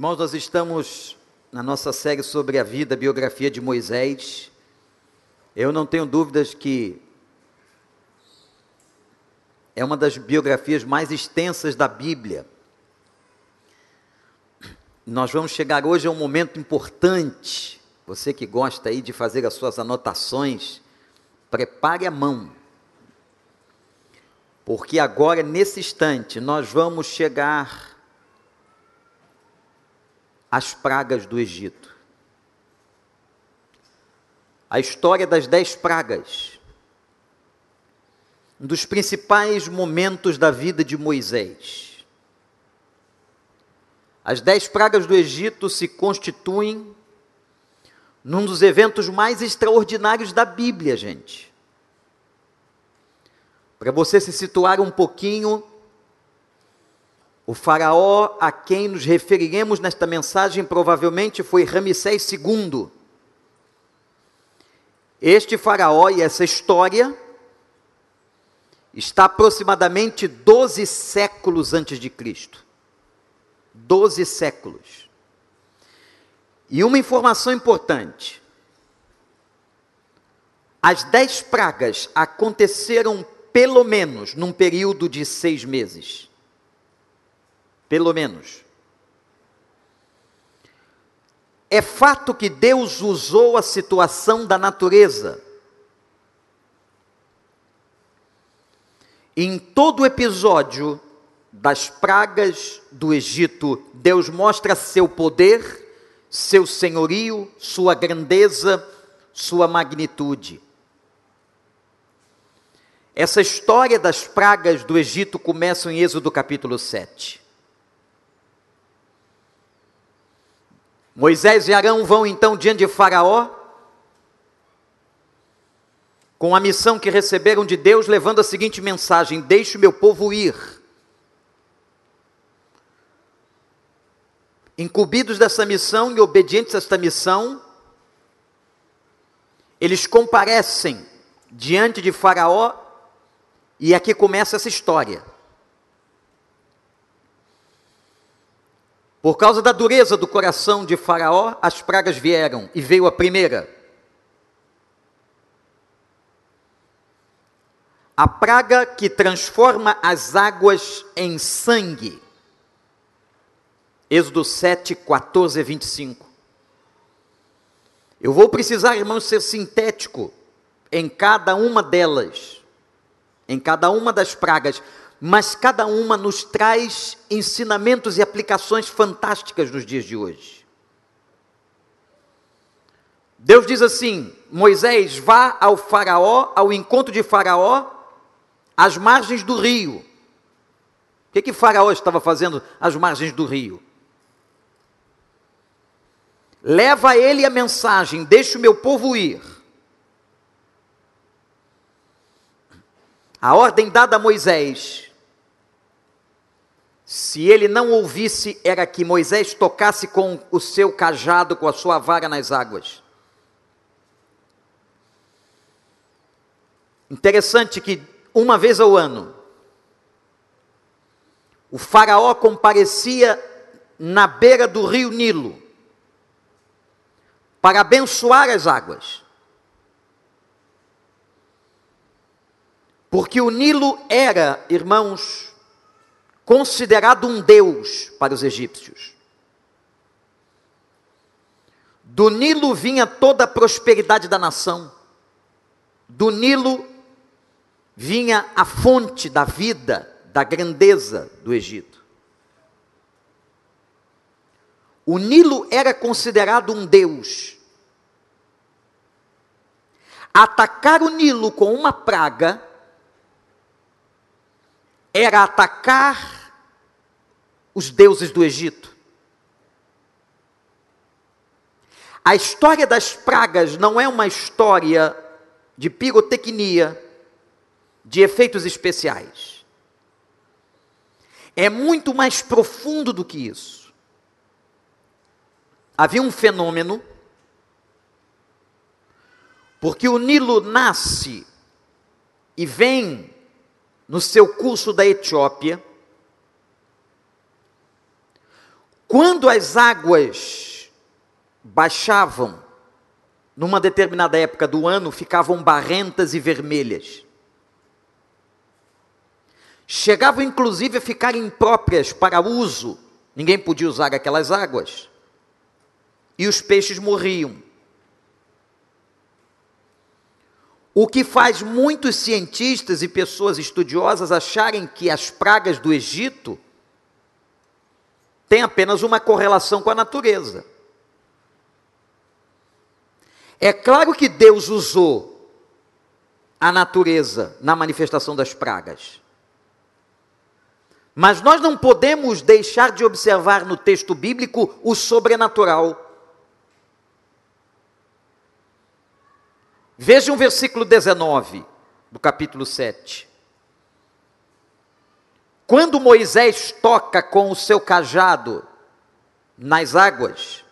Irmãos, nós estamos na nossa série sobre a vida, a biografia de Moisés. Eu não tenho dúvidas que é uma das biografias mais extensas da Bíblia. Nós vamos chegar hoje a um momento importante. Você que gosta aí de fazer as suas anotações, prepare a mão. Porque agora, nesse instante, nós vamos chegar as pragas do Egito. A história das dez pragas. Um dos principais momentos da vida de Moisés. As dez pragas do Egito se constituem num dos eventos mais extraordinários da Bíblia, gente. Para você se situar um pouquinho, o faraó a quem nos referiremos nesta mensagem provavelmente foi Ramsés II. Este faraó e essa história está aproximadamente 12 séculos antes de Cristo. 12 séculos. E uma informação importante: as dez pragas aconteceram pelo menos num período de seis meses pelo menos. É fato que Deus usou a situação da natureza. Em todo o episódio das pragas do Egito, Deus mostra seu poder, seu senhorio, sua grandeza, sua magnitude. Essa história das pragas do Egito começa em Êxodo capítulo 7. Moisés e Arão vão então diante de Faraó, com a missão que receberam de Deus, levando a seguinte mensagem: Deixe o meu povo ir. Incumbidos dessa missão e obedientes a esta missão, eles comparecem diante de Faraó, e aqui começa essa história. Por causa da dureza do coração de Faraó, as pragas vieram, e veio a primeira. A praga que transforma as águas em sangue. Êxodo 7, 14 e 25. Eu vou precisar, irmãos, ser sintético em cada uma delas, em cada uma das pragas, mas cada uma nos traz ensinamentos e aplicações fantásticas nos dias de hoje. Deus diz assim: Moisés, vá ao Faraó, ao encontro de Faraó, às margens do rio. O que, que Faraó estava fazendo às margens do rio? Leva a ele a mensagem: deixe o meu povo ir. A ordem dada a Moisés se ele não ouvisse, era que Moisés tocasse com o seu cajado, com a sua vara nas águas. Interessante que uma vez ao ano, o Faraó comparecia na beira do rio Nilo para abençoar as águas. Porque o Nilo era, irmãos, considerado um deus para os egípcios. Do Nilo vinha toda a prosperidade da nação. Do Nilo vinha a fonte da vida, da grandeza do Egito. O Nilo era considerado um deus. Atacar o Nilo com uma praga era atacar os deuses do Egito. A história das pragas não é uma história de pirotecnia, de efeitos especiais. É muito mais profundo do que isso. Havia um fenômeno, porque o Nilo nasce e vem no seu curso da Etiópia, Quando as águas baixavam, numa determinada época do ano, ficavam barrentas e vermelhas. Chegavam inclusive a ficar impróprias para uso, ninguém podia usar aquelas águas. E os peixes morriam. O que faz muitos cientistas e pessoas estudiosas acharem que as pragas do Egito têm apenas uma correlação com a natureza. É claro que Deus usou a natureza na manifestação das pragas. Mas nós não podemos deixar de observar no texto bíblico o sobrenatural. Veja o versículo 19 do capítulo 7. Quando Moisés toca com o seu cajado nas águas,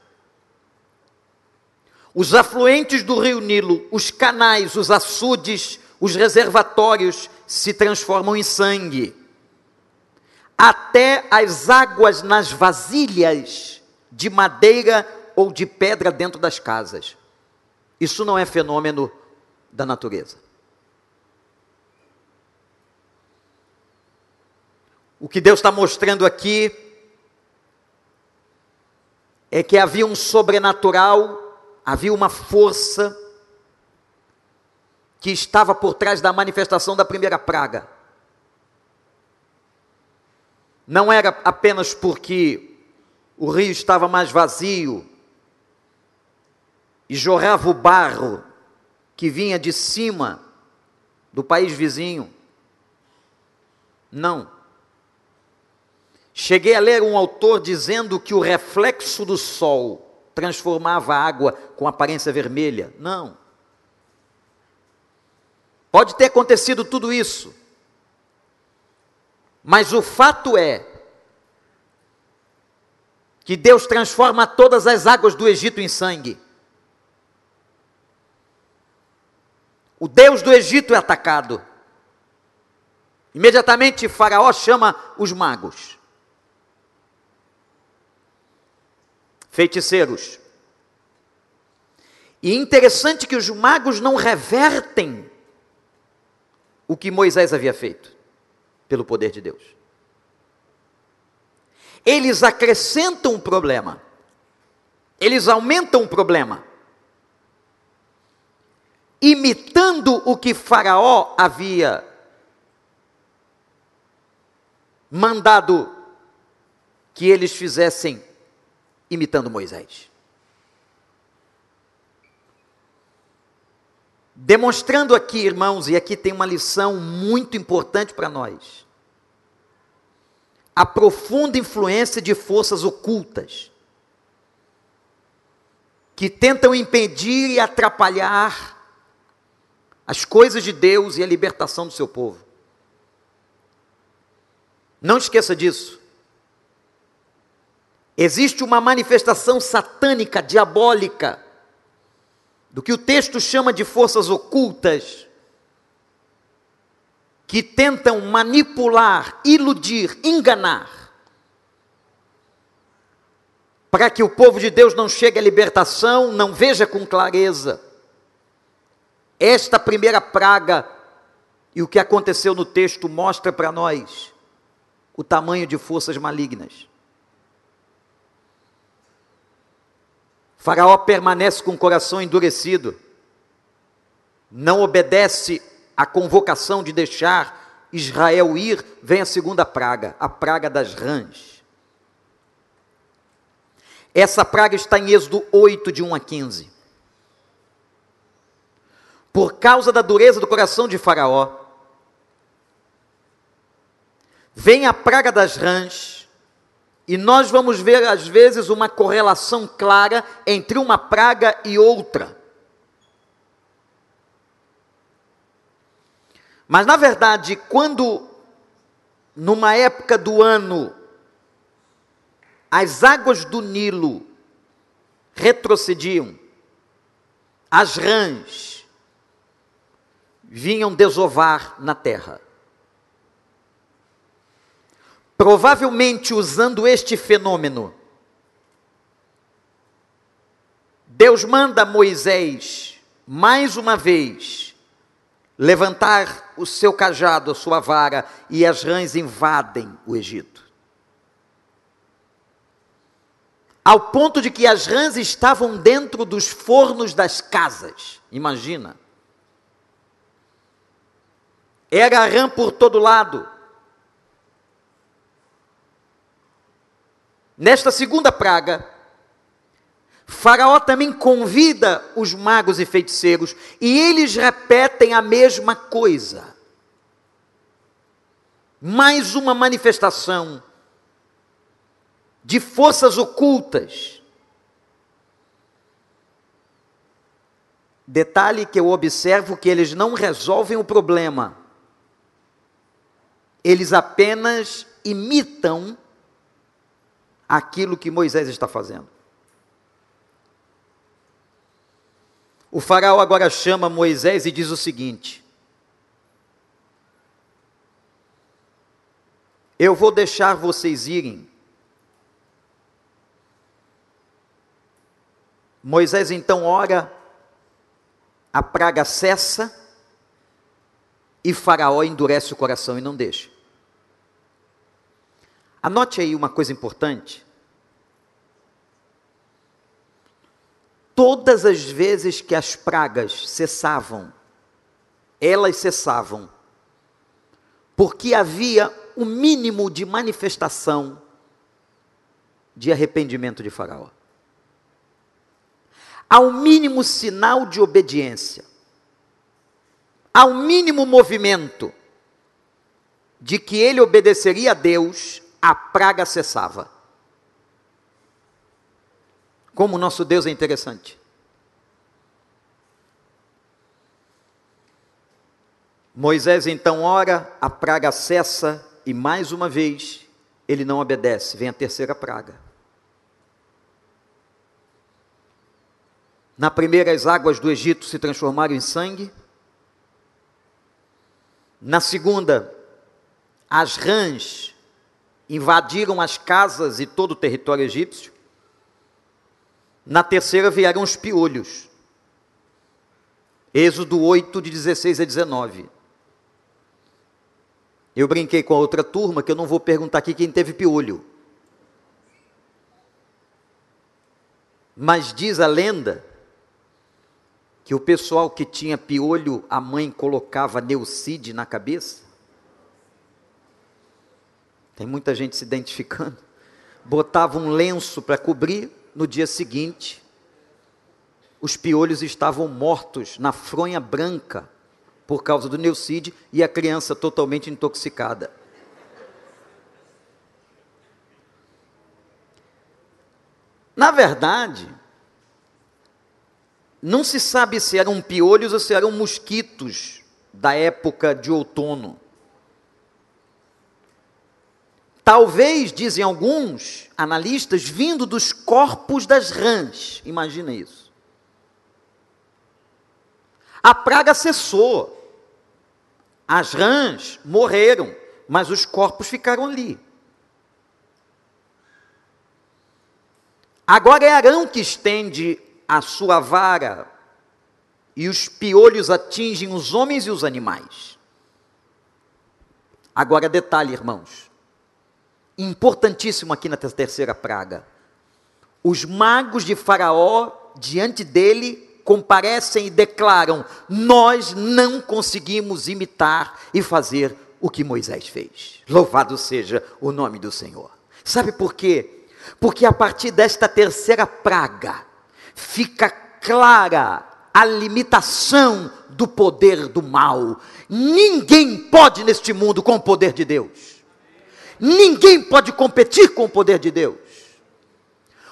os afluentes do rio Nilo, os canais, os açudes, os reservatórios se transformam em sangue. Até as águas nas vasilhas de madeira ou de pedra dentro das casas. Isso não é fenômeno da natureza. O que Deus está mostrando aqui é que havia um sobrenatural, havia uma força que estava por trás da manifestação da primeira praga. Não era apenas porque o rio estava mais vazio e jorrava o barro que vinha de cima do país vizinho. Não. Cheguei a ler um autor dizendo que o reflexo do sol transformava a água com aparência vermelha. Não. Pode ter acontecido tudo isso. Mas o fato é que Deus transforma todas as águas do Egito em sangue. O Deus do Egito é atacado. Imediatamente Faraó chama os magos. Feiticeiros. E interessante que os magos não revertem o que Moisés havia feito, pelo poder de Deus. Eles acrescentam um problema, eles aumentam o problema imitando o que Faraó havia mandado que eles fizessem, imitando Moisés. Demonstrando aqui, irmãos, e aqui tem uma lição muito importante para nós: a profunda influência de forças ocultas que tentam impedir e atrapalhar as coisas de Deus e a libertação do seu povo. Não esqueça disso. Existe uma manifestação satânica, diabólica, do que o texto chama de forças ocultas, que tentam manipular, iludir, enganar, para que o povo de Deus não chegue à libertação, não veja com clareza esta primeira praga e o que aconteceu no texto mostra para nós o tamanho de forças malignas. Faraó permanece com o coração endurecido, não obedece à convocação de deixar Israel ir, vem a segunda praga, a praga das rãs. Essa praga está em Êxodo 8, de 1 a 15 por causa da dureza do coração de Faraó, vem a praga das rãs, e nós vamos ver às vezes uma correlação clara entre uma praga e outra. Mas na verdade, quando numa época do ano as águas do Nilo retrocediam, as rãs vinham desovar na terra. Provavelmente usando este fenômeno, Deus manda Moisés, mais uma vez, levantar o seu cajado, a sua vara, e as rãs invadem o Egito. Ao ponto de que as rãs estavam dentro dos fornos das casas. Imagina. Era rã por todo lado. Nesta segunda praga, Faraó também convida os magos e feiticeiros e eles repetem a mesma coisa. Mais uma manifestação de forças ocultas. Detalhe que eu observo que eles não resolvem o problema. Eles apenas imitam aquilo que Moisés está fazendo. O faraó agora chama Moisés e diz o seguinte: Eu vou deixar vocês irem. Moisés então ora, a praga cessa e Faraó endurece o coração e não deixa. Anote aí uma coisa importante. Todas as vezes que as pragas cessavam, elas cessavam, porque havia o mínimo de manifestação de arrependimento de Faraó. Ao mínimo sinal de obediência, ao mínimo movimento de que ele obedeceria a Deus, a praga cessava. Como o nosso Deus é interessante. Moisés então ora, a praga cessa e mais uma vez ele não obedece. Vem a terceira praga. Na primeira, as águas do Egito se transformaram em sangue. Na segunda, as rãs invadiram as casas e todo o território egípcio. Na terceira vieram os piolhos. Êxodo 8, de 16 a 19. Eu brinquei com a outra turma que eu não vou perguntar aqui quem teve piolho. Mas diz a lenda que o pessoal que tinha piolho, a mãe colocava Neucide na cabeça. Tem muita gente se identificando. Botava um lenço para cobrir, no dia seguinte, os piolhos estavam mortos na fronha branca por causa do Neucide e a criança totalmente intoxicada. Na verdade, não se sabe se eram piolhos ou se eram mosquitos da época de outono. Talvez, dizem alguns analistas, vindo dos corpos das rãs. Imagina isso. A praga cessou. As rãs morreram, mas os corpos ficaram ali. Agora é Arão que estende a sua vara e os piolhos atingem os homens e os animais. Agora, detalhe, irmãos importantíssimo aqui na terceira praga. Os magos de Faraó, diante dele, comparecem e declaram: Nós não conseguimos imitar e fazer o que Moisés fez. Louvado seja o nome do Senhor. Sabe por quê? Porque a partir desta terceira praga, fica clara a limitação do poder do mal. Ninguém pode neste mundo com o poder de Deus. Ninguém pode competir com o poder de Deus.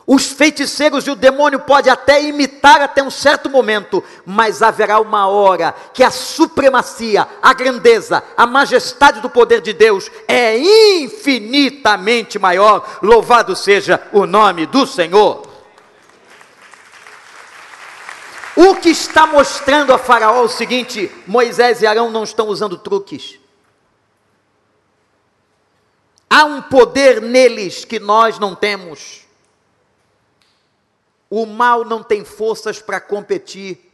Os feiticeiros e o demônio podem até imitar até um certo momento, mas haverá uma hora que a supremacia, a grandeza, a majestade do poder de Deus é infinitamente maior. Louvado seja o nome do Senhor. O que está mostrando a Faraó é o seguinte: Moisés e Arão não estão usando truques. Há um poder neles que nós não temos. O mal não tem forças para competir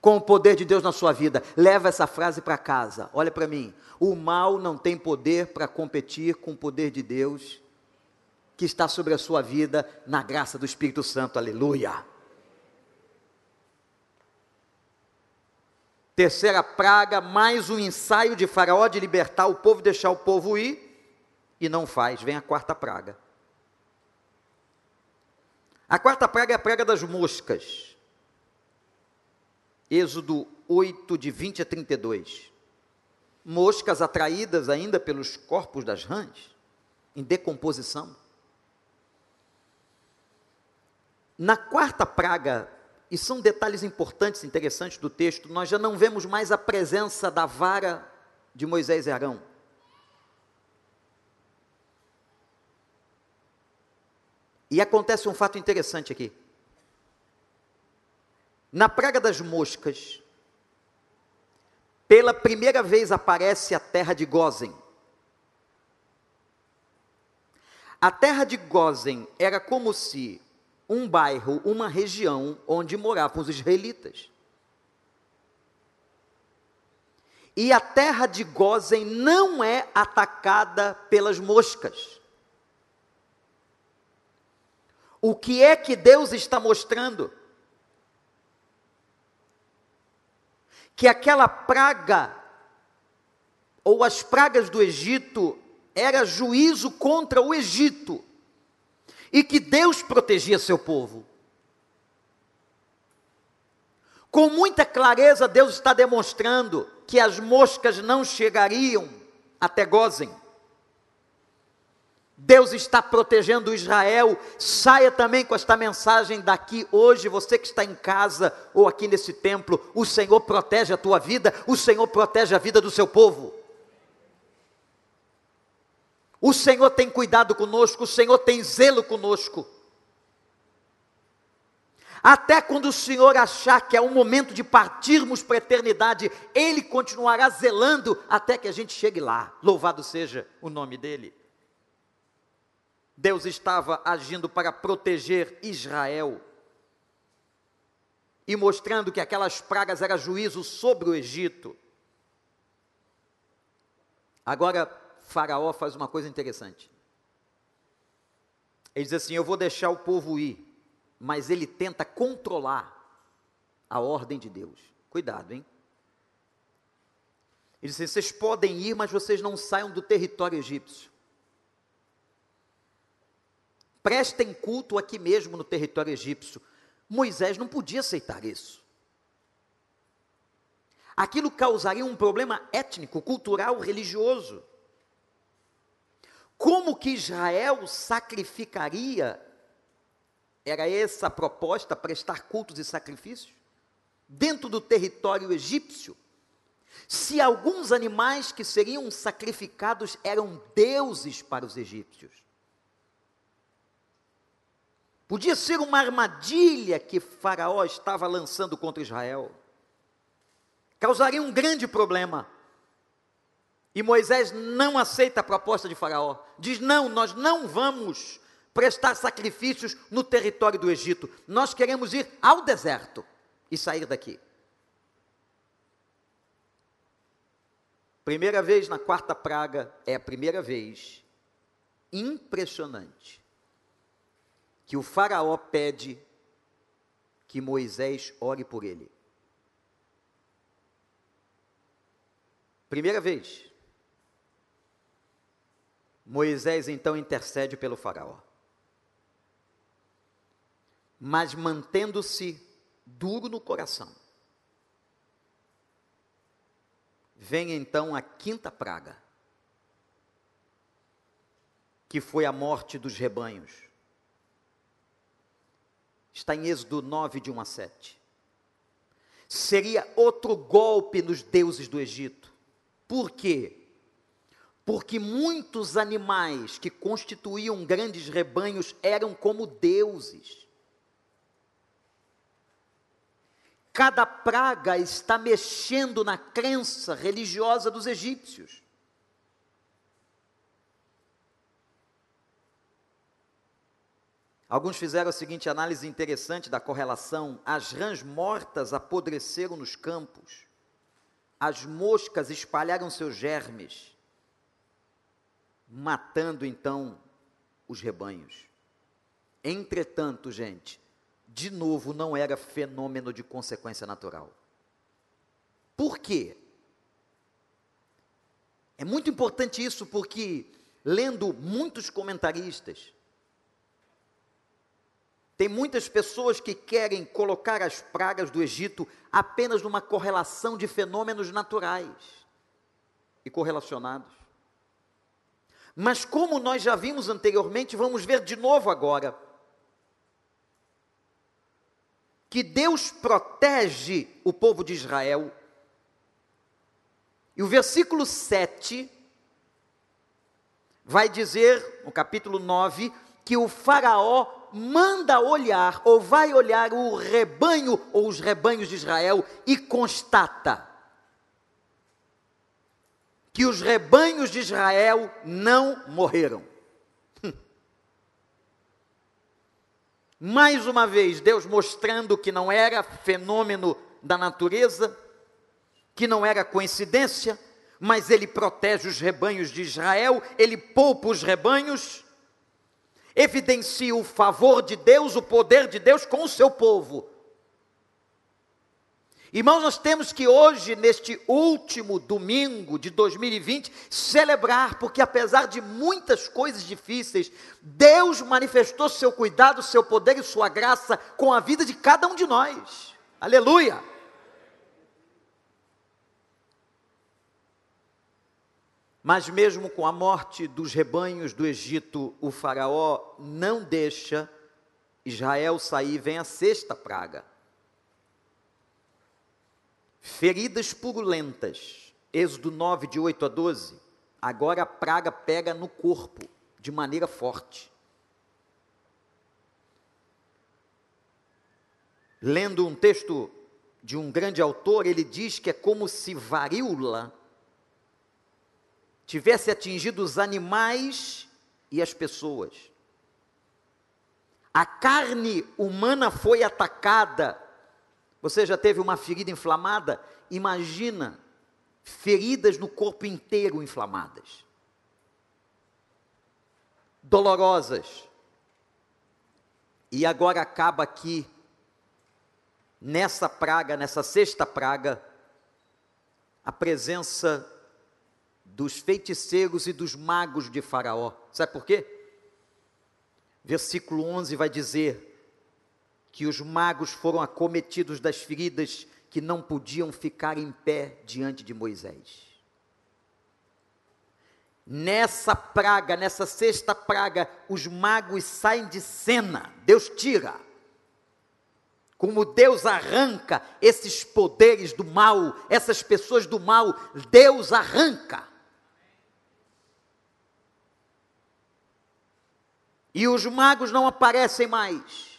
com o poder de Deus na sua vida. Leva essa frase para casa. Olha para mim. O mal não tem poder para competir com o poder de Deus que está sobre a sua vida na graça do Espírito Santo. Aleluia. Terceira praga, mais um ensaio de Faraó de libertar o povo, deixar o povo ir, e não faz. Vem a quarta praga. A quarta praga é a praga das moscas. Êxodo 8, de 20 a 32. Moscas atraídas ainda pelos corpos das rãs, em decomposição. Na quarta praga, e são detalhes importantes, interessantes do texto, nós já não vemos mais a presença da vara de Moisés e Arão. E acontece um fato interessante aqui. Na praga das moscas, pela primeira vez aparece a terra de Gozen. A terra de Gozen era como se um bairro, uma região onde moravam os israelitas. E a terra de Gozen não é atacada pelas moscas. O que é que Deus está mostrando? Que aquela praga, ou as pragas do Egito, era juízo contra o Egito e que Deus protegia seu povo. Com muita clareza, Deus está demonstrando que as moscas não chegariam até Gozem. Deus está protegendo Israel. Saia também com esta mensagem daqui hoje, você que está em casa ou aqui nesse templo. O Senhor protege a tua vida, o Senhor protege a vida do seu povo. O Senhor tem cuidado conosco, o Senhor tem zelo conosco. Até quando o Senhor achar que é o momento de partirmos para a eternidade, Ele continuará zelando até que a gente chegue lá. Louvado seja o nome dEle. Deus estava agindo para proteger Israel e mostrando que aquelas pragas eram juízo sobre o Egito. Agora, Faraó faz uma coisa interessante. Ele diz assim: Eu vou deixar o povo ir, mas ele tenta controlar a ordem de Deus. Cuidado, hein? Ele diz assim: Vocês podem ir, mas vocês não saiam do território egípcio. Prestem culto aqui mesmo no território egípcio. Moisés não podia aceitar isso. Aquilo causaria um problema étnico, cultural, religioso. Como que Israel sacrificaria? Era essa a proposta, prestar cultos e sacrifícios? Dentro do território egípcio? Se alguns animais que seriam sacrificados eram deuses para os egípcios. Podia ser uma armadilha que Faraó estava lançando contra Israel. Causaria um grande problema. E Moisés não aceita a proposta de Faraó. Diz: não, nós não vamos prestar sacrifícios no território do Egito. Nós queremos ir ao deserto e sair daqui. Primeira vez na quarta praga, é a primeira vez impressionante que o Faraó pede que Moisés ore por ele. Primeira vez. Moisés então intercede pelo Faraó. Mas mantendo-se duro no coração. Vem então a quinta praga, que foi a morte dos rebanhos. Está em Êxodo 9, de 1 a 7. Seria outro golpe nos deuses do Egito. Por quê? porque muitos animais que constituíam grandes rebanhos eram como deuses. Cada praga está mexendo na crença religiosa dos egípcios. Alguns fizeram a seguinte análise interessante da correlação: as rãs mortas apodreceram nos campos, as moscas espalharam seus germes, matando então os rebanhos. Entretanto, gente, de novo, não era fenômeno de consequência natural. Por quê? É muito importante isso porque, lendo muitos comentaristas, tem muitas pessoas que querem colocar as pragas do Egito apenas numa correlação de fenômenos naturais e correlacionados. Mas, como nós já vimos anteriormente, vamos ver de novo agora que Deus protege o povo de Israel. E o versículo 7 vai dizer, no capítulo 9, que o Faraó manda olhar, ou vai olhar o rebanho, ou os rebanhos de Israel, e constata que os rebanhos de Israel não morreram. Mais uma vez, Deus mostrando que não era fenômeno da natureza, que não era coincidência, mas Ele protege os rebanhos de Israel, Ele poupa os rebanhos, evidencia o favor de Deus, o poder de Deus com o seu povo. Irmãos, nós temos que hoje, neste último domingo de 2020, celebrar, porque apesar de muitas coisas difíceis, Deus manifestou seu cuidado, seu poder e sua graça com a vida de cada um de nós. Aleluia! Mas mesmo com a morte dos rebanhos do Egito, o Faraó não deixa Israel sair, vem a sexta praga Feridas purulentas, Êxodo 9, de 8 a 12. Agora a praga pega no corpo, de maneira forte. Lendo um texto de um grande autor, ele diz que é como se varíola tivesse atingido os animais e as pessoas. A carne humana foi atacada você já teve uma ferida inflamada? Imagina feridas no corpo inteiro inflamadas, dolorosas. E agora acaba aqui, nessa praga, nessa sexta praga, a presença dos feiticeiros e dos magos de Faraó. Sabe por quê? Versículo 11 vai dizer: que os magos foram acometidos das feridas que não podiam ficar em pé diante de Moisés. Nessa praga, nessa sexta praga, os magos saem de cena, Deus tira. Como Deus arranca esses poderes do mal, essas pessoas do mal, Deus arranca. E os magos não aparecem mais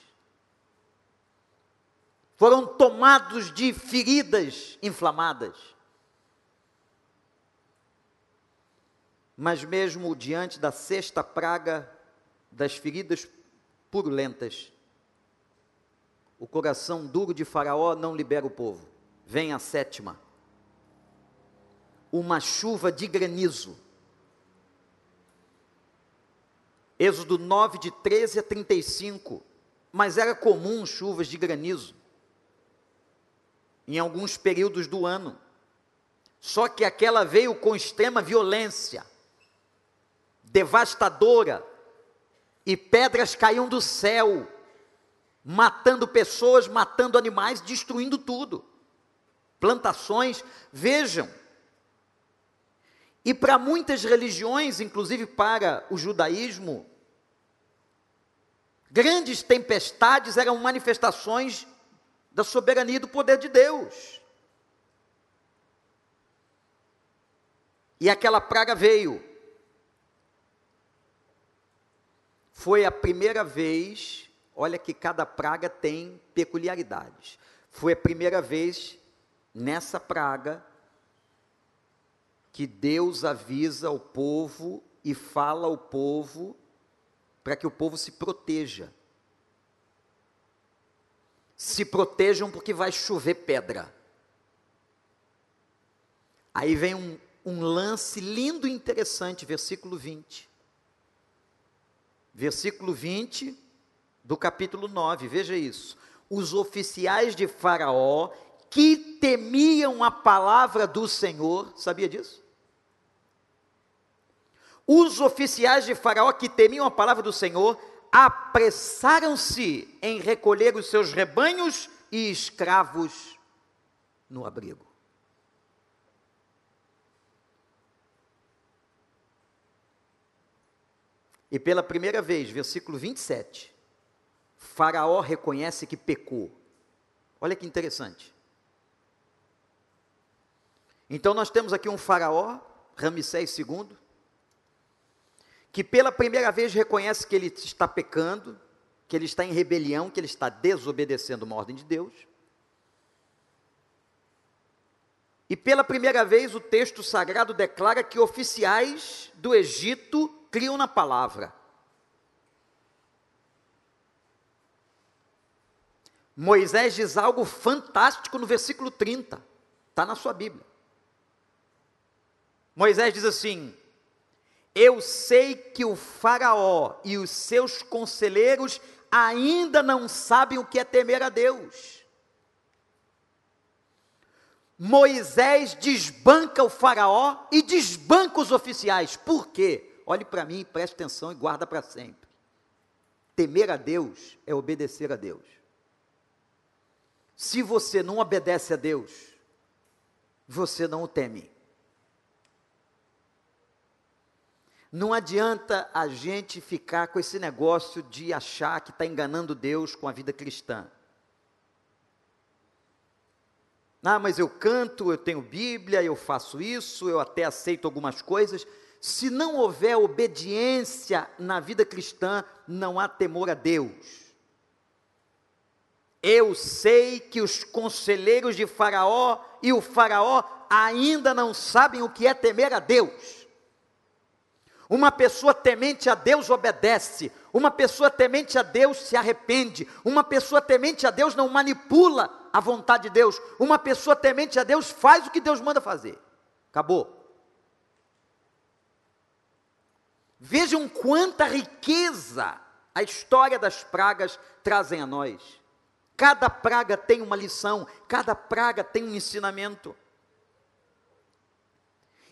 foram tomados de feridas inflamadas. Mas mesmo diante da sexta praga das feridas purulentas, o coração duro de Faraó não libera o povo. Vem a sétima. Uma chuva de granizo. Êxodo 9, de 13 a 35. Mas era comum chuvas de granizo em alguns períodos do ano. Só que aquela veio com extrema violência, devastadora, e pedras caíam do céu, matando pessoas, matando animais, destruindo tudo. Plantações, vejam. E para muitas religiões, inclusive para o judaísmo, grandes tempestades eram manifestações da soberania e do poder de Deus. E aquela praga veio. Foi a primeira vez, olha que cada praga tem peculiaridades. Foi a primeira vez nessa praga que Deus avisa o povo e fala ao povo para que o povo se proteja. se protejam porque vai chover pedra. Aí vem um, um lance lindo e interessante, versículo 20. Versículo 20 do capítulo 9, veja isso. Os oficiais de Faraó que temiam a palavra do Senhor, sabia disso? Os oficiais de Faraó que temiam a palavra do Senhor apressaram-se em recolher os seus rebanhos e escravos no abrigo. E pela primeira vez, versículo 27, Faraó reconhece que pecou. Olha que interessante. Então nós temos aqui um faraó, Ramsés II, que pela primeira vez reconhece que ele está pecando, que ele está em rebelião, que ele está desobedecendo uma ordem de Deus. E pela primeira vez o texto sagrado declara que oficiais do Egito criam na palavra. Moisés diz algo fantástico no versículo 30, está na sua Bíblia. Moisés diz assim: Eu sei que o Faraó e os seus conselheiros ainda não sabem o que é temer a Deus. Moisés desbanca o Faraó e desbanca os oficiais. Por quê? Olhe para mim, preste atenção e guarda para sempre. Temer a Deus é obedecer a Deus. Se você não obedece a Deus, você não o teme. Não adianta a gente ficar com esse negócio de achar que está enganando Deus com a vida cristã. Ah, mas eu canto, eu tenho Bíblia, eu faço isso, eu até aceito algumas coisas. Se não houver obediência na vida cristã, não há temor a Deus. Eu sei que os conselheiros de Faraó e o Faraó ainda não sabem o que é temer a Deus. Uma pessoa temente a Deus obedece. Uma pessoa temente a Deus se arrepende. Uma pessoa temente a Deus não manipula a vontade de Deus. Uma pessoa temente a Deus faz o que Deus manda fazer. Acabou. Vejam quanta riqueza a história das pragas trazem a nós. Cada praga tem uma lição, cada praga tem um ensinamento.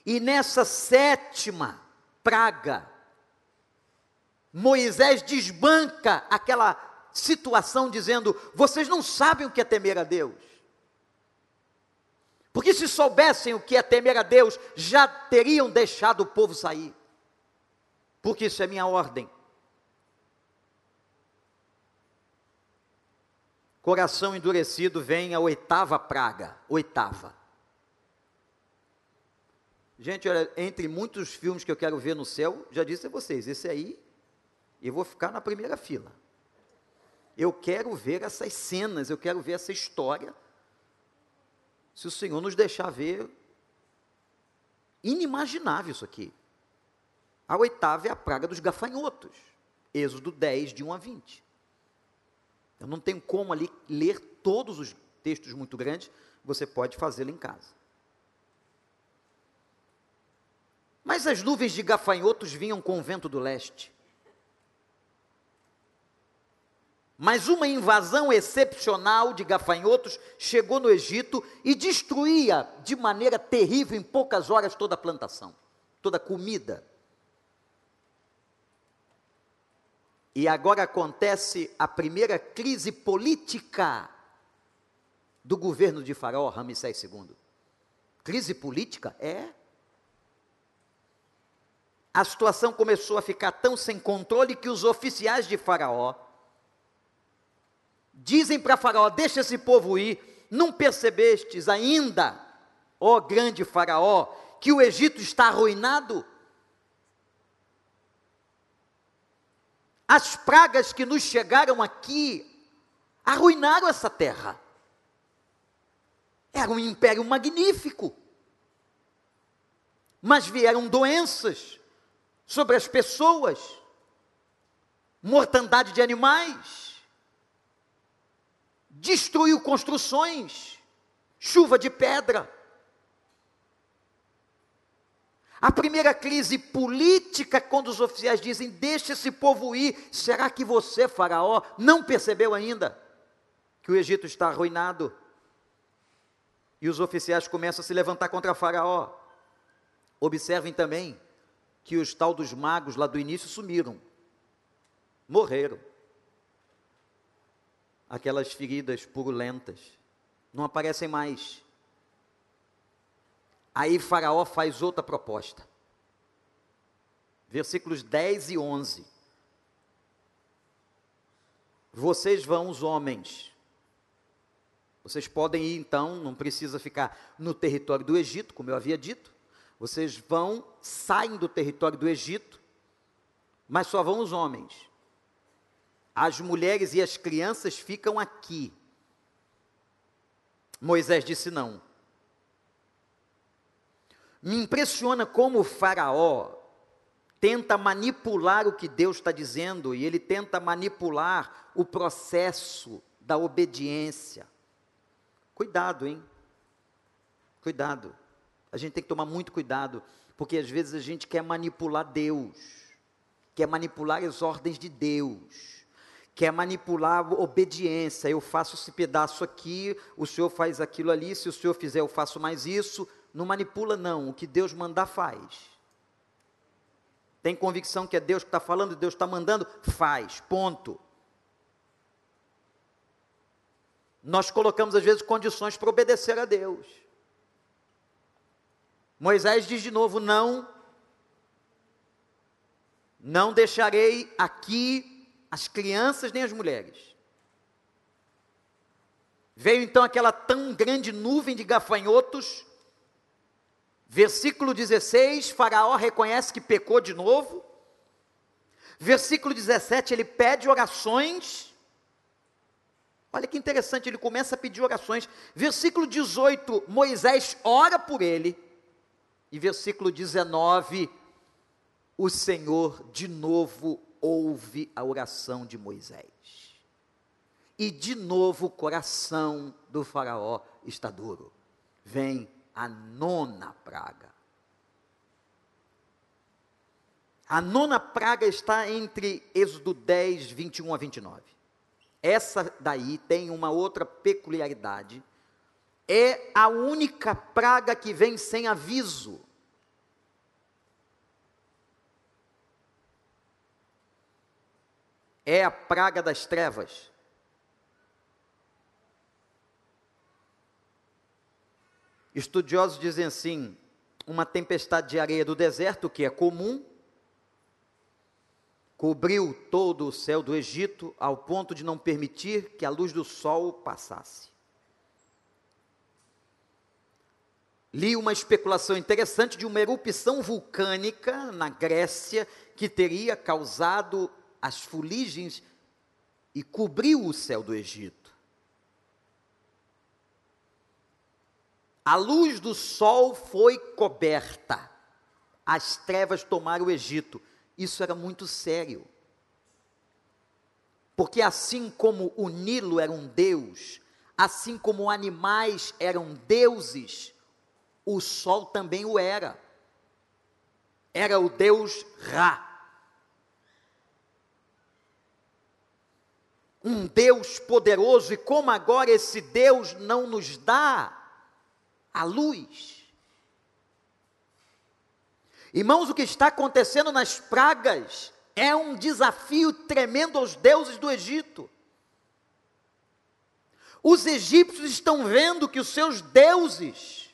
E nessa sétima praga. Moisés desbanca aquela situação dizendo: vocês não sabem o que é temer a Deus. Porque se soubessem o que é temer a Deus, já teriam deixado o povo sair. Porque isso é minha ordem. Coração endurecido vem a oitava praga, oitava. Gente, olha, entre muitos filmes que eu quero ver no céu, já disse a vocês, esse aí, eu vou ficar na primeira fila. Eu quero ver essas cenas, eu quero ver essa história. Se o Senhor nos deixar ver, inimaginável isso aqui. A oitava é a praga dos gafanhotos. Êxodo 10, de 1 a 20. Eu não tenho como ali ler todos os textos muito grandes, você pode fazê-lo em casa. Mas as nuvens de gafanhotos vinham com o vento do leste. Mas uma invasão excepcional de gafanhotos chegou no Egito e destruía de maneira terrível em poucas horas toda a plantação, toda a comida. E agora acontece a primeira crise política do governo de Faraó, Ramsés II. Crise política? É a situação começou a ficar tão sem controle que os oficiais de Faraó dizem para Faraó: Deixa esse povo ir. Não percebestes ainda, ó grande Faraó, que o Egito está arruinado? As pragas que nos chegaram aqui arruinaram essa terra. Era um império magnífico. Mas vieram doenças, sobre as pessoas, mortandade de animais, destruiu construções, chuva de pedra. A primeira crise política, quando os oficiais dizem: Deixe esse povo ir, será que você, Faraó, não percebeu ainda que o Egito está arruinado? E os oficiais começam a se levantar contra Faraó. Observem também que os tal dos magos lá do início sumiram, morreram. Aquelas feridas purulentas não aparecem mais. Aí Faraó faz outra proposta. Versículos 10 e 11. Vocês vão, os homens. Vocês podem ir então, não precisa ficar no território do Egito, como eu havia dito. Vocês vão, saem do território do Egito, mas só vão os homens. As mulheres e as crianças ficam aqui. Moisés disse não. Me impressiona como o Faraó tenta manipular o que Deus está dizendo e ele tenta manipular o processo da obediência. Cuidado, hein? Cuidado. A gente tem que tomar muito cuidado, porque às vezes a gente quer manipular Deus, quer manipular as ordens de Deus, quer manipular obediência. Eu faço esse pedaço aqui, o senhor faz aquilo ali, se o senhor fizer, eu faço mais isso. Não manipula, não. O que Deus mandar, faz. Tem convicção que é Deus que está falando, Deus está mandando? Faz. Ponto. Nós colocamos, às vezes, condições para obedecer a Deus. Moisés diz de novo: não, não deixarei aqui as crianças nem as mulheres. Veio então aquela tão grande nuvem de gafanhotos Versículo 16, Faraó reconhece que pecou de novo. Versículo 17, ele pede orações. Olha que interessante, ele começa a pedir orações. Versículo 18, Moisés ora por ele. E versículo 19, o Senhor de novo ouve a oração de Moisés. E de novo o coração do Faraó está duro. Vem a nona praga. A nona praga está entre Êxodo 10, 21 a 29. Essa daí tem uma outra peculiaridade. É a única praga que vem sem aviso. É a praga das trevas. Estudiosos dizem assim: uma tempestade de areia do deserto, que é comum, cobriu todo o céu do Egito ao ponto de não permitir que a luz do sol passasse. Li uma especulação interessante de uma erupção vulcânica na Grécia que teria causado as fuligens e cobriu o céu do Egito. A luz do sol foi coberta, as trevas tomaram o Egito. Isso era muito sério. Porque assim como o Nilo era um deus, assim como animais eram deuses, o sol também o era. Era o deus Ra. Um Deus poderoso, e como agora esse Deus não nos dá a luz. Irmãos, o que está acontecendo nas pragas é um desafio tremendo aos deuses do Egito. Os egípcios estão vendo que os seus deuses,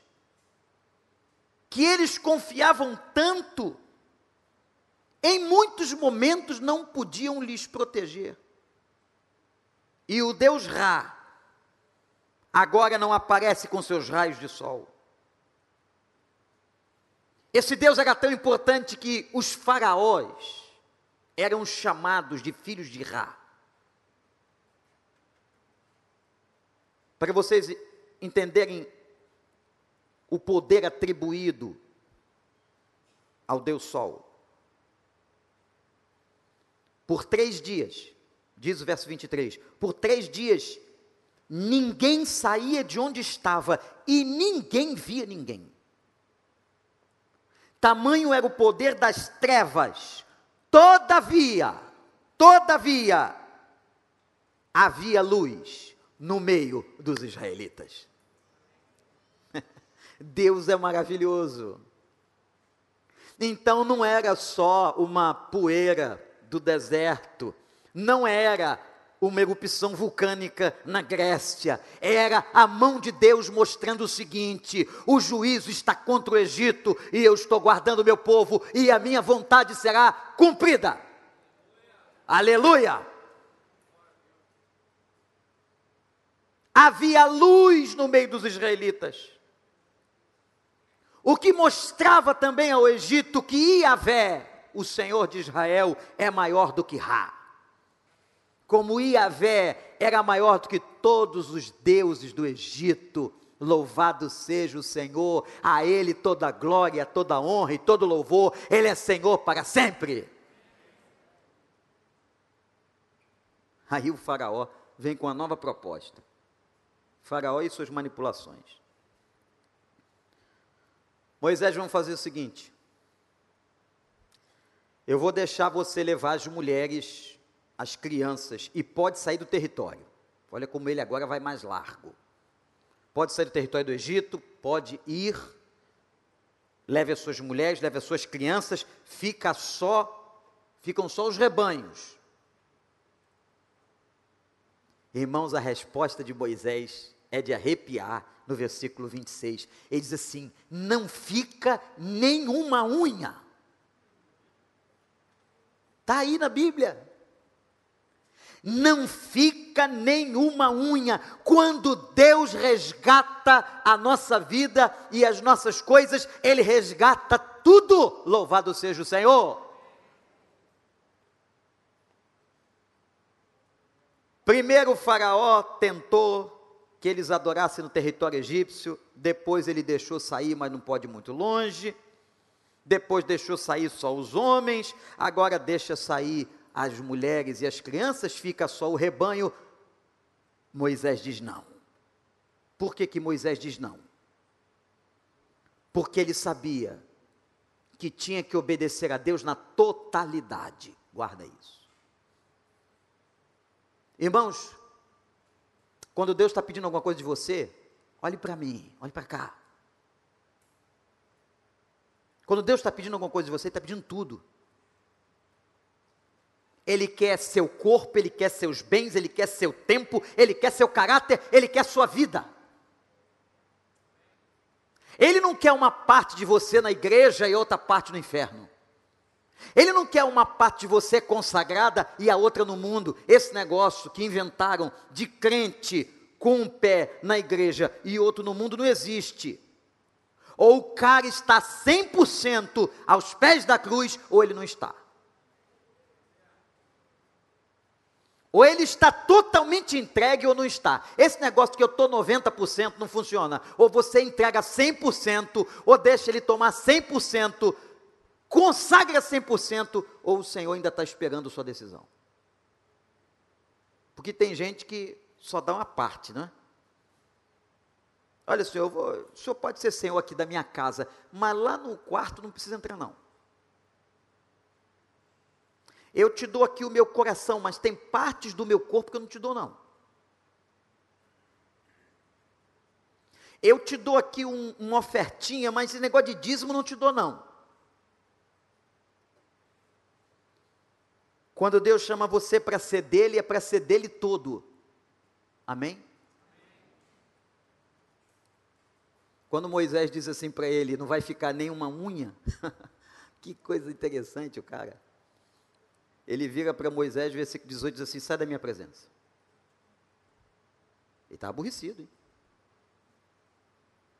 que eles confiavam tanto, em muitos momentos não podiam lhes proteger. E o Deus Ra, agora não aparece com seus raios de sol. Esse Deus era tão importante que os faraós eram chamados de filhos de Ra. Para vocês entenderem o poder atribuído ao Deus Sol. Por três dias, diz o verso 23, por três dias ninguém saía de onde estava e ninguém via ninguém. Tamanho era o poder das trevas. Todavia, todavia, havia luz no meio dos israelitas. Deus é maravilhoso. Então não era só uma poeira do deserto, não era uma erupção vulcânica na Grécia. Era a mão de Deus mostrando o seguinte: o juízo está contra o Egito e eu estou guardando o meu povo e a minha vontade será cumprida. Aleluia! Havia luz no meio dos israelitas. O que mostrava também ao Egito que Iavé, o Senhor de Israel, é maior do que Ra como Iavé era maior do que todos os deuses do Egito. Louvado seja o Senhor, a Ele toda a glória, toda a honra e todo louvor, Ele é Senhor para sempre. Aí o Faraó vem com uma nova proposta. Faraó e suas manipulações. Moisés, vamos fazer o seguinte: eu vou deixar você levar as mulheres as crianças e pode sair do território. Olha como ele agora vai mais largo. Pode sair do território do Egito, pode ir, leve as suas mulheres, leve as suas crianças, fica só, ficam só os rebanhos. Irmãos, a resposta de Moisés é de arrepiar no versículo 26. Ele diz assim: Não fica nenhuma unha. Está aí na Bíblia não fica nenhuma unha. Quando Deus resgata a nossa vida e as nossas coisas, Ele resgata tudo. Louvado seja o Senhor. Primeiro o Faraó tentou que eles adorassem no território egípcio, depois ele deixou sair, mas não pode ir muito longe. Depois deixou sair só os homens, agora deixa sair as mulheres e as crianças, fica só o rebanho. Moisés diz não. Por que, que Moisés diz não? Porque ele sabia que tinha que obedecer a Deus na totalidade. Guarda isso. Irmãos, quando Deus está pedindo alguma coisa de você, olhe para mim, olhe para cá. Quando Deus está pedindo alguma coisa de você, Ele está pedindo tudo. Ele quer seu corpo, ele quer seus bens, ele quer seu tempo, ele quer seu caráter, ele quer sua vida. Ele não quer uma parte de você na igreja e outra parte no inferno. Ele não quer uma parte de você consagrada e a outra no mundo. Esse negócio que inventaram de crente com um pé na igreja e outro no mundo não existe. Ou o cara está 100% aos pés da cruz, ou ele não está. Ou ele está totalmente entregue ou não está. Esse negócio que eu estou 90% não funciona. Ou você entrega 100%, ou deixa ele tomar 100%, consagra 100%, ou o Senhor ainda está esperando sua decisão. Porque tem gente que só dá uma parte, né? Olha, senhor, vou, o senhor pode ser senhor aqui da minha casa, mas lá no quarto não precisa entrar, não. Eu te dou aqui o meu coração, mas tem partes do meu corpo que eu não te dou, não. Eu te dou aqui um, uma ofertinha, mas esse negócio de dízimo não te dou, não. Quando Deus chama você para ser dele, é para ser dele todo. Amém? Quando Moisés diz assim para ele: não vai ficar nenhuma unha. que coisa interessante o cara ele vira para Moisés, versículo 18, diz assim: sai da minha presença. Ele está aborrecido, hein?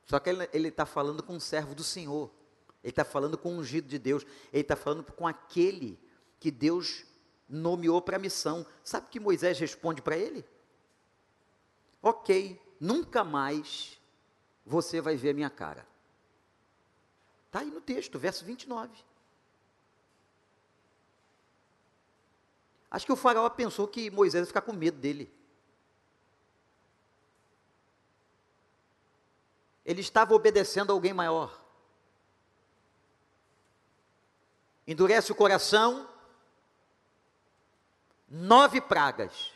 Só que ele está falando com um servo do Senhor. Ele está falando com o ungido de Deus. Ele está falando com aquele que Deus nomeou para a missão. Sabe o que Moisés responde para ele? Ok, nunca mais você vai ver a minha cara. Está aí no texto, verso 29. Acho que o faraó pensou que Moisés ia ficar com medo dele. Ele estava obedecendo a alguém maior. Endurece o coração, nove pragas.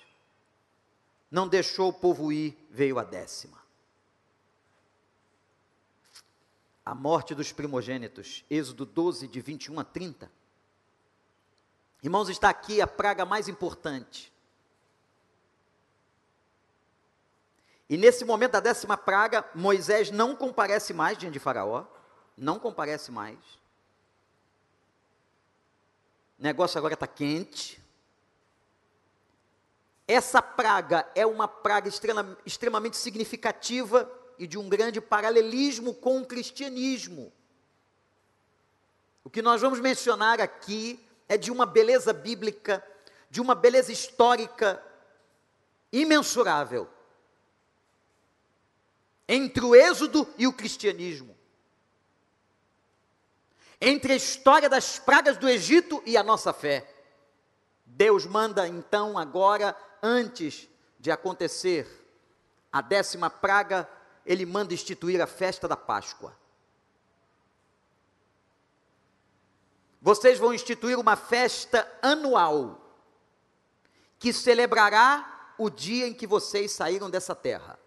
Não deixou o povo ir, veio a décima. A morte dos primogênitos, Êxodo 12, de 21 a 30. Irmãos, está aqui a praga mais importante. E nesse momento da décima praga, Moisés não comparece mais diante de Faraó, não comparece mais. O negócio agora está quente. Essa praga é uma praga extremamente significativa e de um grande paralelismo com o cristianismo. O que nós vamos mencionar aqui é de uma beleza bíblica, de uma beleza histórica imensurável. Entre o Êxodo e o cristianismo. Entre a história das pragas do Egito e a nossa fé. Deus manda então agora antes de acontecer a décima praga, ele manda instituir a festa da Páscoa. Vocês vão instituir uma festa anual que celebrará o dia em que vocês saíram dessa terra.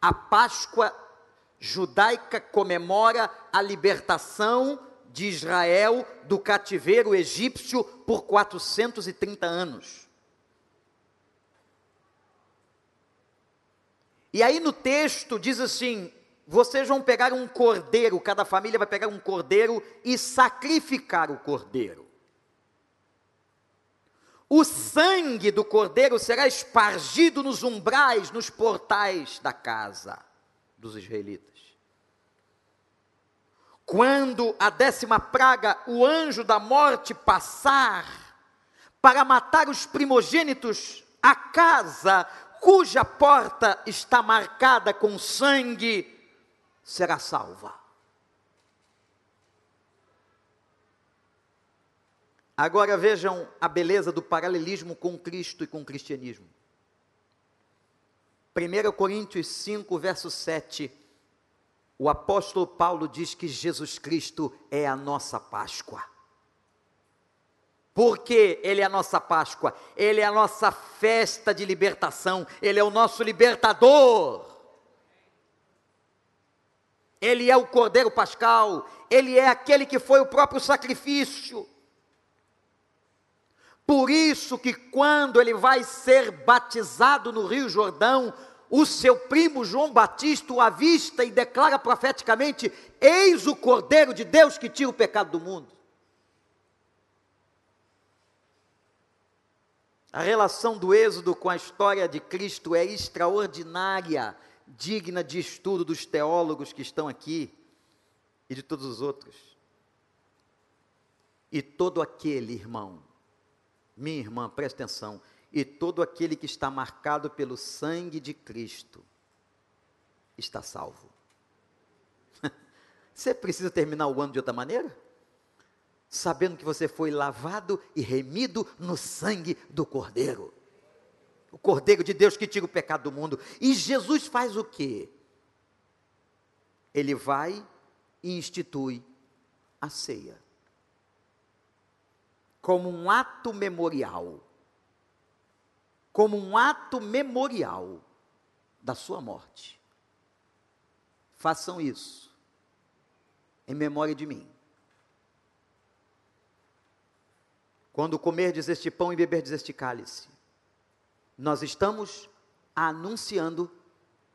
A Páscoa judaica comemora a libertação de Israel do cativeiro egípcio por 430 anos. E aí no texto diz assim: vocês vão pegar um cordeiro, cada família vai pegar um cordeiro e sacrificar o cordeiro. O sangue do cordeiro será espargido nos umbrais, nos portais da casa dos israelitas. Quando a décima praga, o anjo da morte passar para matar os primogênitos, a casa cuja porta está marcada com sangue, será salva. Agora vejam a beleza do paralelismo com Cristo e com o cristianismo. 1 Coríntios 5, verso 7, o apóstolo Paulo diz que Jesus Cristo é a nossa Páscoa. Porque Ele é a nossa Páscoa, Ele é a nossa festa de libertação, Ele é o nosso libertador. Ele é o Cordeiro Pascal, Ele é aquele que foi o próprio sacrifício. Por isso que quando ele vai ser batizado no Rio Jordão, o seu primo João Batista o avista e declara profeticamente: Eis o Cordeiro de Deus que tira o pecado do mundo. A relação do Êxodo com a história de Cristo é extraordinária, digna de estudo dos teólogos que estão aqui e de todos os outros. E todo aquele, irmão, minha irmã, presta atenção, e todo aquele que está marcado pelo sangue de Cristo está salvo. Você precisa terminar o ano de outra maneira? Sabendo que você foi lavado e remido no sangue do Cordeiro. O Cordeiro de Deus que tira o pecado do mundo. E Jesus faz o quê? Ele vai e institui a ceia. Como um ato memorial. Como um ato memorial da sua morte. Façam isso em memória de mim. Quando comerdes este pão e beberdes este cálice, nós estamos anunciando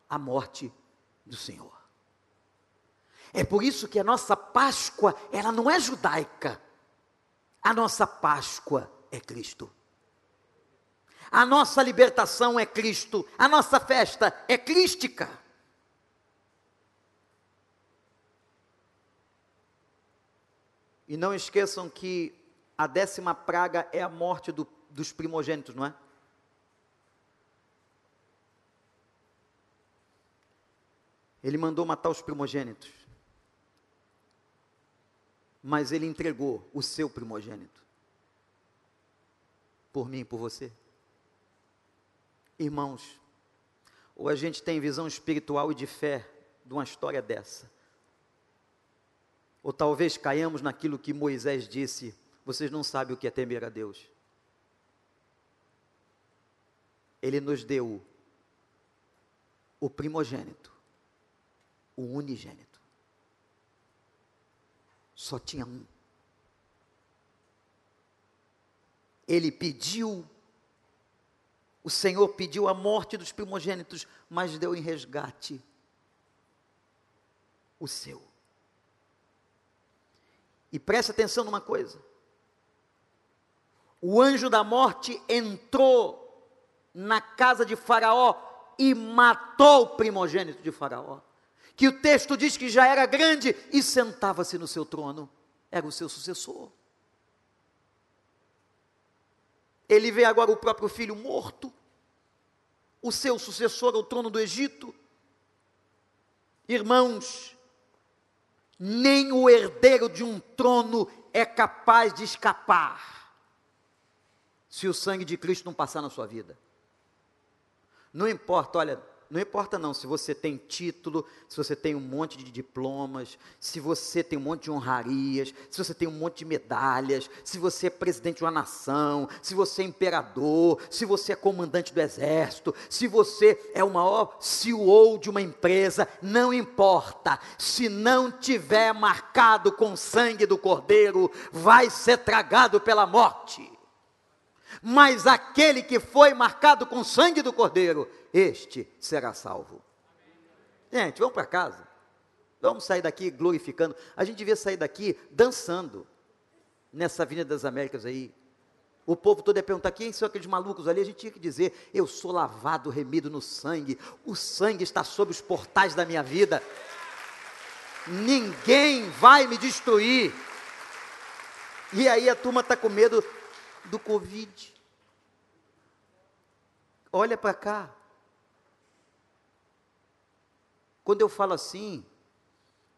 a morte do Senhor. É por isso que a nossa Páscoa, ela não é judaica. A nossa Páscoa é Cristo. A nossa libertação é Cristo. A nossa festa é crística. E não esqueçam que a décima praga é a morte do, dos primogênitos, não é? Ele mandou matar os primogênitos. Mas ele entregou o seu primogênito. Por mim e por você. Irmãos, ou a gente tem visão espiritual e de fé de uma história dessa. Ou talvez caiamos naquilo que Moisés disse: vocês não sabem o que é temer a Deus. Ele nos deu o primogênito, o unigênito. Só tinha um. Ele pediu, o Senhor pediu a morte dos primogênitos, mas deu em resgate o seu. E preste atenção numa coisa: o anjo da morte entrou na casa de Faraó e matou o primogênito de Faraó. Que o texto diz que já era grande e sentava-se no seu trono, era o seu sucessor. Ele vê agora o próprio filho morto, o seu sucessor ao trono do Egito. Irmãos, nem o herdeiro de um trono é capaz de escapar, se o sangue de Cristo não passar na sua vida. Não importa, olha, não importa não se você tem título, se você tem um monte de diplomas, se você tem um monte de honrarias, se você tem um monte de medalhas, se você é presidente de uma nação, se você é imperador, se você é comandante do exército, se você é o maior CEO de uma empresa, não importa. Se não tiver marcado com sangue do cordeiro, vai ser tragado pela morte mas aquele que foi marcado com sangue do Cordeiro, este será salvo. Gente, vamos para casa. Vamos sair daqui glorificando. A gente devia sair daqui dançando nessa Avenida das Américas aí. O povo todo ia perguntar: quem são aqueles malucos ali? A gente tinha que dizer: eu sou lavado, remido no sangue. O sangue está sobre os portais da minha vida. Ninguém vai me destruir. E aí a turma está com medo do Covid. Olha para cá. Quando eu falo assim,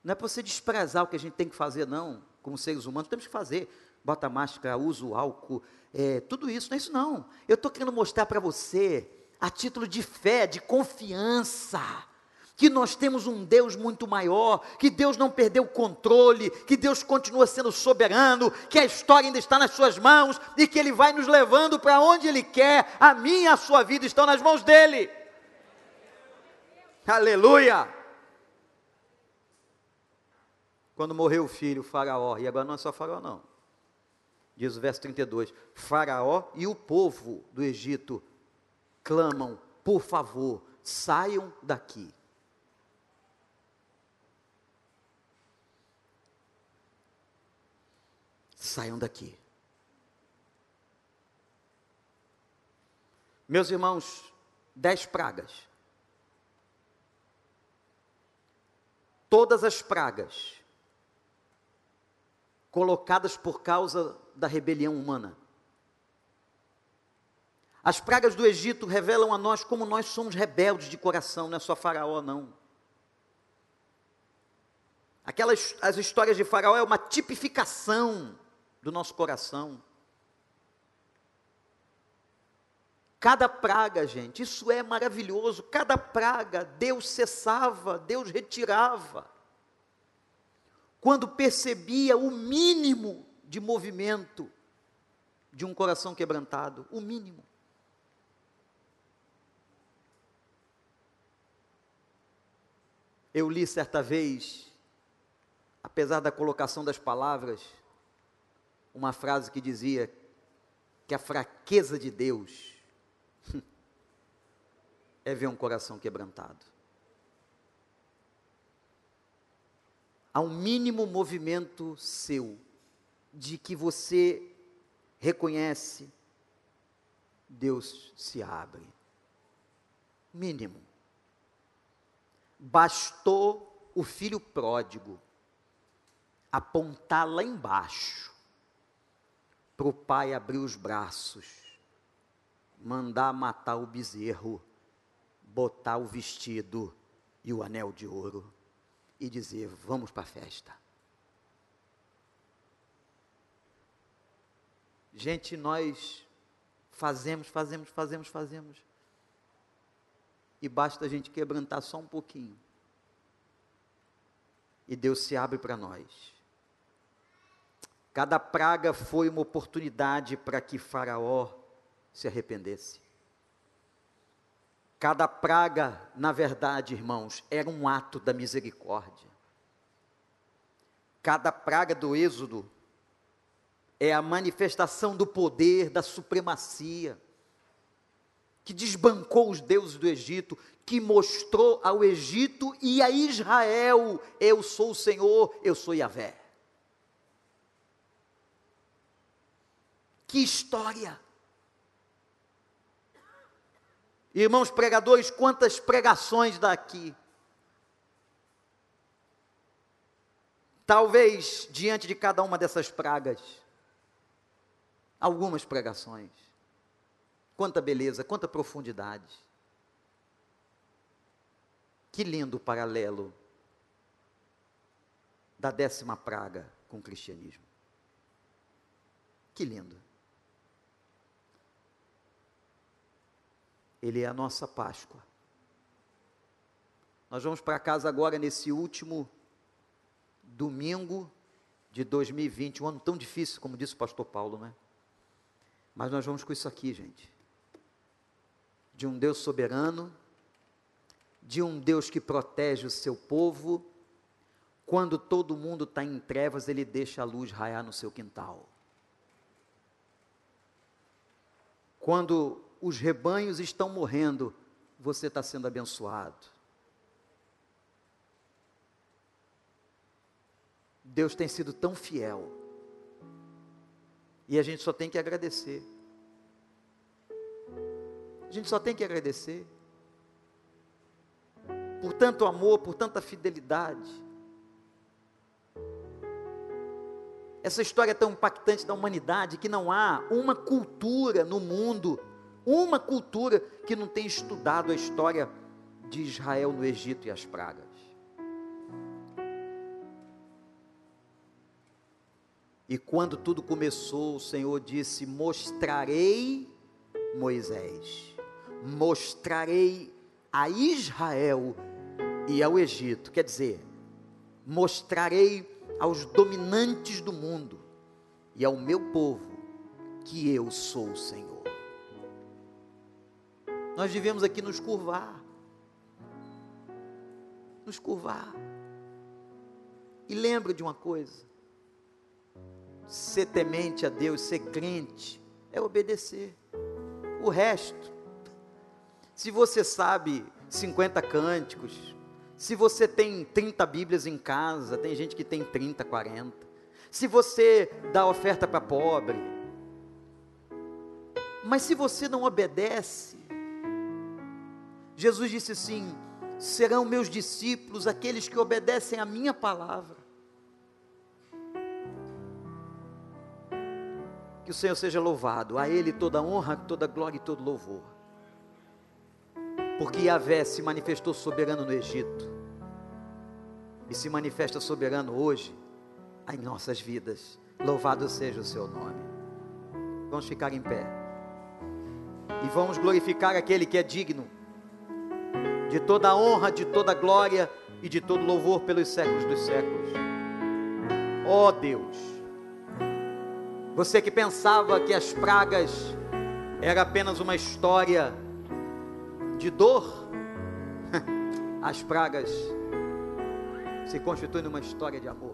não é para você desprezar o que a gente tem que fazer, não, como seres humanos, temos que fazer. Bota máscara, usa o álcool, é, tudo isso, não é isso não. Eu estou querendo mostrar para você, a título de fé, de confiança, que nós temos um Deus muito maior, que Deus não perdeu o controle, que Deus continua sendo soberano, que a história ainda está nas suas mãos e que Ele vai nos levando para onde Ele quer. A minha e a sua vida estão nas mãos dEle. Aleluia! Quando morreu o filho, o Faraó, e agora não é só Faraó, não. Diz o verso 32: Faraó e o povo do Egito clamam, por favor, saiam daqui. Saiam daqui. Meus irmãos, dez pragas. Todas as pragas colocadas por causa da rebelião humana. As pragas do Egito revelam a nós como nós somos rebeldes de coração, não é só Faraó, não. Aquelas as histórias de Faraó é uma tipificação do nosso coração. Cada praga, gente, isso é maravilhoso. Cada praga, Deus cessava, Deus retirava. Quando percebia o mínimo de movimento de um coração quebrantado, o mínimo. Eu li certa vez, apesar da colocação das palavras, uma frase que dizia que a fraqueza de Deus é ver um coração quebrantado. Um mínimo movimento seu de que você reconhece, Deus se abre. Mínimo. Bastou o filho pródigo apontar lá embaixo para o pai abrir os braços, mandar matar o bezerro, botar o vestido e o anel de ouro e dizer: Vamos para a festa. Gente, nós fazemos, fazemos, fazemos, fazemos. E basta a gente quebrantar só um pouquinho. e Deus se abre para nós. Cada praga foi uma oportunidade para que Faraó se arrependesse. Cada praga, na verdade, irmãos, era um ato da misericórdia. Cada praga do Êxodo é a manifestação do poder, da supremacia, que desbancou os deuses do Egito, que mostrou ao Egito e a Israel: eu sou o Senhor, eu sou Yahvé. Que história! Irmãos pregadores, quantas pregações daqui. Talvez diante de cada uma dessas pragas, algumas pregações. Quanta beleza, quanta profundidade. Que lindo paralelo da décima praga com o cristianismo. Que lindo. Ele é a nossa Páscoa. Nós vamos para casa agora nesse último domingo de 2020, um ano tão difícil, como disse o pastor Paulo, né? Mas nós vamos com isso aqui, gente. De um Deus soberano, de um Deus que protege o seu povo. Quando todo mundo está em trevas, ele deixa a luz raiar no seu quintal. Quando os rebanhos estão morrendo, você está sendo abençoado. Deus tem sido tão fiel. E a gente só tem que agradecer. A gente só tem que agradecer. Por tanto amor, por tanta fidelidade. Essa história é tão impactante da humanidade que não há uma cultura no mundo uma cultura que não tem estudado a história de Israel no Egito e as pragas. E quando tudo começou, o Senhor disse: Mostrarei Moisés, mostrarei a Israel e ao Egito. Quer dizer, mostrarei aos dominantes do mundo e ao meu povo que eu sou o Senhor. Nós devemos aqui nos curvar. Nos curvar. E lembra de uma coisa: ser temente a Deus, ser crente, é obedecer. O resto, se você sabe 50 cânticos, se você tem 30 Bíblias em casa, tem gente que tem 30, 40. Se você dá oferta para pobre, mas se você não obedece, Jesus disse assim: serão meus discípulos aqueles que obedecem a minha palavra. Que o Senhor seja louvado, a Ele toda honra, toda glória e todo louvor. Porque Yahvé se manifestou soberano no Egito e se manifesta soberano hoje em nossas vidas. Louvado seja o seu nome. Vamos ficar em pé e vamos glorificar aquele que é digno de toda honra, de toda glória e de todo louvor pelos séculos dos séculos. Ó oh Deus, você que pensava que as pragas era apenas uma história de dor, as pragas se constituem numa história de amor.